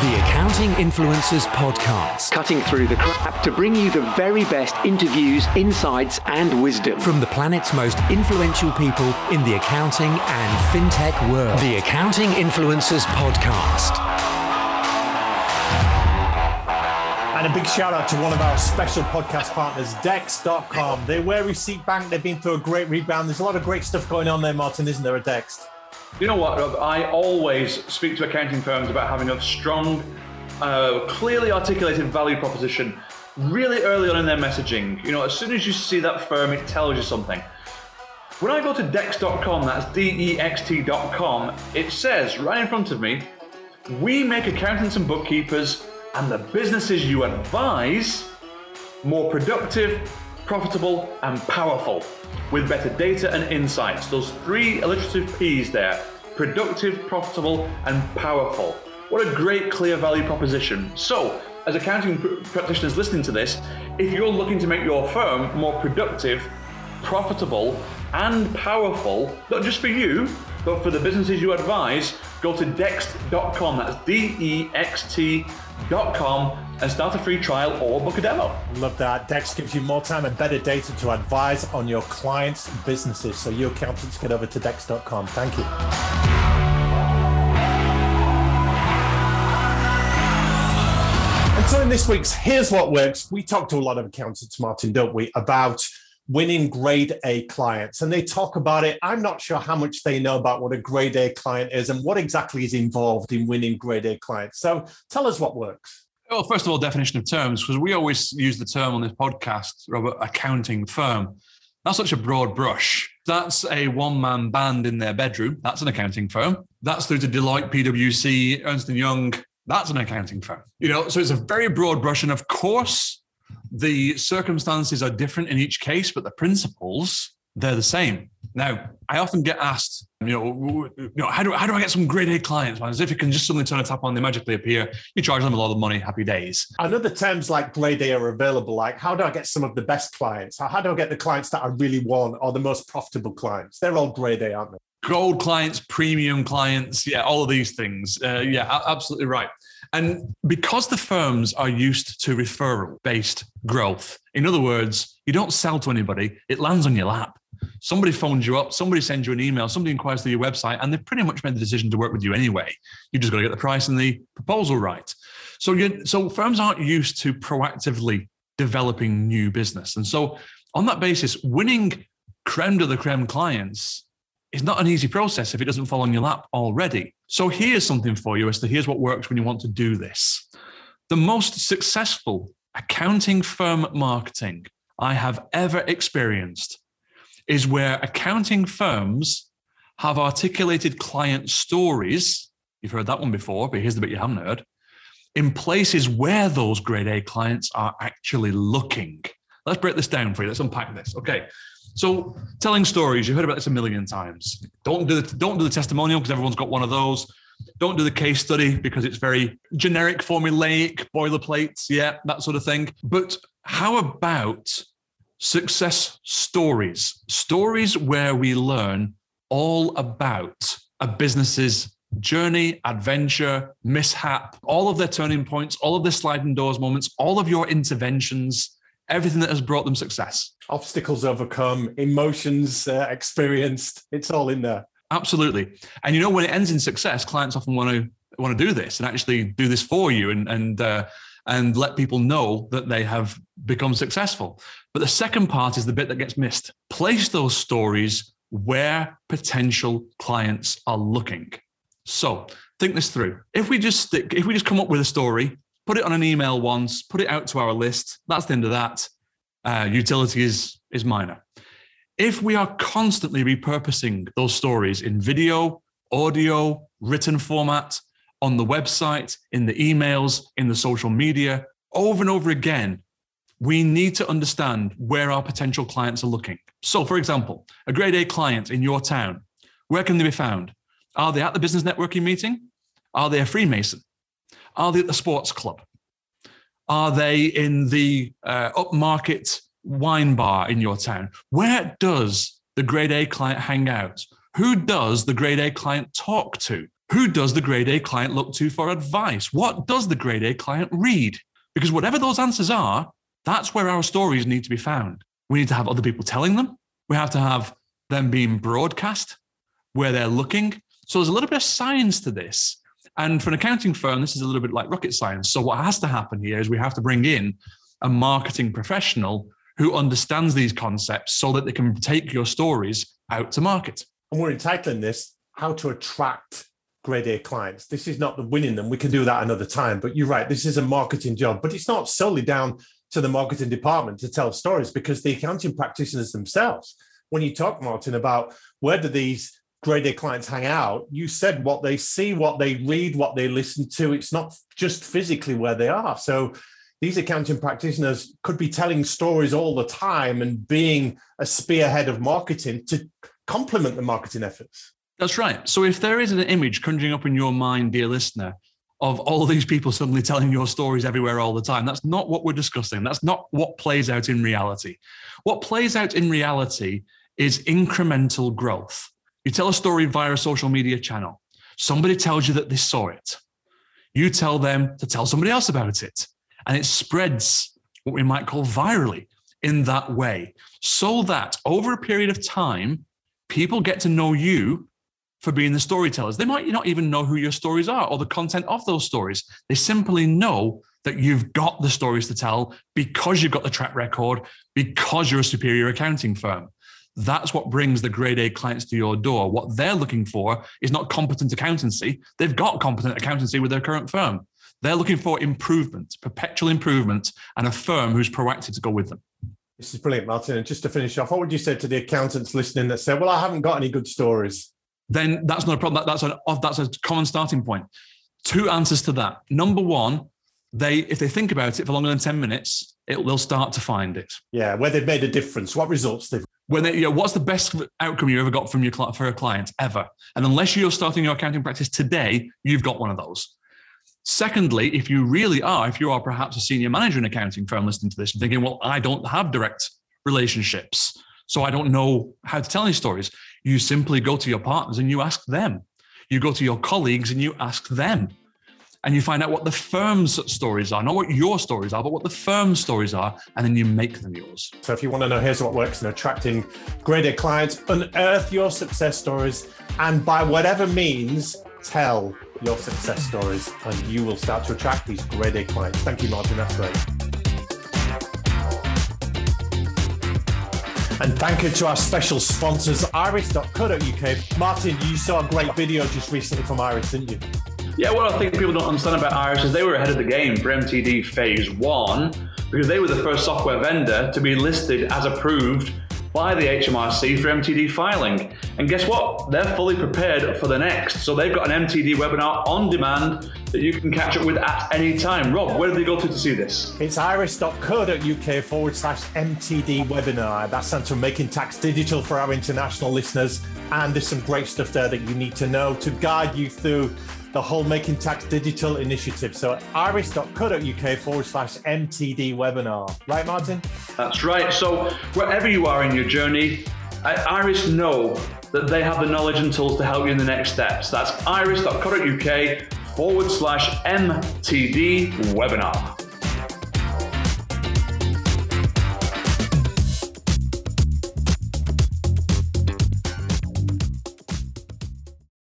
The Accounting Influencers Podcast. Cutting through the crap to bring you the very best interviews, insights, and wisdom. From the planet's most influential people in the accounting and fintech world. The Accounting Influencers Podcast. And a big shout out to one of our special podcast partners, Dext.com. They're where receipt bank. They've been through a great rebound. There's a lot of great stuff going on there, Martin, isn't there, at Dext? You know what, Rob? I always speak to accounting firms about having a strong, uh, clearly articulated value proposition really early on in their messaging. You know, as soon as you see that firm, it tells you something. When I go to dext.com, that's D E X T.com, it says right in front of me, we make accountants and bookkeepers and the businesses you advise more productive, profitable, and powerful with better data and insights. Those three alliterative P's there productive, profitable, and powerful. What a great, clear value proposition. So, as accounting pr- practitioners listening to this, if you're looking to make your firm more productive, profitable, and powerful, not just for you, but for the businesses you advise, go to dext.com. That's D E X T.com and start a free trial or book a demo. Love that. Dext gives you more time and better data to advise on your clients' businesses. So, you accountants, get over to Dext.com. Thank you. And so, in this week's Here's What Works, we talk to a lot of accountants, Martin, don't we, about winning grade A clients. And they talk about it. I'm not sure how much they know about what a grade A client is and what exactly is involved in winning grade A clients. So, tell us what works. Well, first of all, definition of terms, because we always use the term on this podcast, Robert, accounting firm. That's such a broad brush. That's a one man band in their bedroom. That's an accounting firm. That's through to Deloitte, PwC, Ernst & Young. That's an accounting firm. You know, so it's a very broad brush. And of course, the circumstances are different in each case, but the principles, they're the same. Now, I often get asked, you know, you know how, do, how do I get some grade A clients? As if you can just suddenly turn a tap on, they magically appear. You charge them a lot of money, happy days. I know the terms like grade A are available. Like, how do I get some of the best clients? How, how do I get the clients that I really want or the most profitable clients? They're all grade A, aren't they? Gold clients, premium clients, yeah, all of these things. Uh, yeah, absolutely right. And because the firms are used to referral based growth, in other words, you don't sell to anybody, it lands on your lap. Somebody phones you up, somebody sends you an email, somebody inquires through your website, and they've pretty much made the decision to work with you anyway. You've just got to get the price and the proposal right. So, you, so firms aren't used to proactively developing new business. And so, on that basis, winning creme de la creme clients is not an easy process if it doesn't fall on your lap already. So here's something for you as to here's what works when you want to do this. The most successful accounting firm marketing I have ever experienced is where accounting firms have articulated client stories. You've heard that one before, but here's the bit you haven't heard. In places where those grade A clients are actually looking. Let's break this down for you. Let's unpack this. Okay. So telling stories, you've heard about this a million times. Don't do the don't do the testimonial because everyone's got one of those. Don't do the case study because it's very generic, formulaic, boilerplates, yeah, that sort of thing. But how about success stories? Stories where we learn all about a business's journey, adventure, mishap, all of their turning points, all of their sliding doors moments, all of your interventions, everything that has brought them success. Obstacles overcome, emotions uh, experienced, it's all in there. Absolutely. And you know, when it ends in success, clients often want to want to do this and actually do this for you and and uh, and let people know that they have become successful. But the second part is the bit that gets missed. Place those stories where potential clients are looking. So think this through. If we just stick, if we just come up with a story put it on an email once, put it out to our list. That's the end of that. Uh, utility is, is minor. If we are constantly repurposing those stories in video, audio, written format, on the website, in the emails, in the social media, over and over again, we need to understand where our potential clients are looking. So, for example, a grade A client in your town, where can they be found? Are they at the business networking meeting? Are they a Freemason? Are they at the sports club? Are they in the uh, upmarket wine bar in your town? Where does the grade A client hang out? Who does the grade A client talk to? Who does the grade A client look to for advice? What does the grade A client read? Because whatever those answers are, that's where our stories need to be found. We need to have other people telling them. We have to have them being broadcast where they're looking. So there's a little bit of science to this. And for an accounting firm, this is a little bit like rocket science. So what has to happen here is we have to bring in a marketing professional who understands these concepts so that they can take your stories out to market. And we're entitling this how to attract grade A clients. This is not the winning them. We can do that another time. But you're right, this is a marketing job, but it's not solely down to the marketing department to tell stories because the accounting practitioners themselves, when you talk, Martin, about where do these grade A clients hang out, you said what they see, what they read, what they listen to. It's not just physically where they are. So these accounting practitioners could be telling stories all the time and being a spearhead of marketing to complement the marketing efforts. That's right. So if there is an image conjuring up in your mind, dear listener, of all these people suddenly telling your stories everywhere all the time, that's not what we're discussing. That's not what plays out in reality. What plays out in reality is incremental growth. You tell a story via a social media channel. Somebody tells you that they saw it. You tell them to tell somebody else about it and it spreads what we might call virally in that way, so that over a period of time, people get to know you for being the storytellers. They might not even know who your stories are or the content of those stories. They simply know that you've got the stories to tell because you've got the track record, because you're a superior accounting firm. That's what brings the grade A clients to your door. What they're looking for is not competent accountancy. They've got competent accountancy with their current firm. They're looking for improvement, perpetual improvement, and a firm who's proactive to go with them. This is brilliant, Martin. And just to finish off, what would you say to the accountants listening that say, "Well, I haven't got any good stories"? Then that's not a problem. That's a that's a common starting point. Two answers to that. Number one, they if they think about it for longer than ten minutes, it, they'll start to find it. Yeah, where they've made a difference, what results they've. When they, you know, what's the best outcome you ever got from your for a client ever? And unless you're starting your accounting practice today, you've got one of those. Secondly, if you really are, if you are perhaps a senior manager in accounting firm listening to this and thinking, well, I don't have direct relationships, so I don't know how to tell any stories, you simply go to your partners and you ask them. You go to your colleagues and you ask them. And you find out what the firm's stories are, not what your stories are, but what the firm's stories are, and then you make them yours. So, if you want to know, here's what works in attracting grade A clients, unearth your success stories, and by whatever means, tell your success stories, and you will start to attract these grade A clients. Thank you, Martin. That's great. And thank you to our special sponsors, iris.co.uk. Martin, you saw a great video just recently from Iris, didn't you? Yeah, what I think people don't understand about Iris is they were ahead of the game for MTD Phase 1 because they were the first software vendor to be listed as approved by the HMRC for MTD filing. And guess what? They're fully prepared for the next. So they've got an MTD webinar on demand that you can catch up with at any time. Rob, where do they go to to see this? It's iris.co.uk forward slash MTD webinar. That stands for Making Tax Digital for our international listeners. And there's some great stuff there that you need to know to guide you through the whole Making Tax Digital initiative. So iris.co.uk forward slash MTD webinar. Right, Martin? That's right. So wherever you are in your journey, Iris know that they have the knowledge and tools to help you in the next steps. That's iris.co.uk forward slash MTD webinar.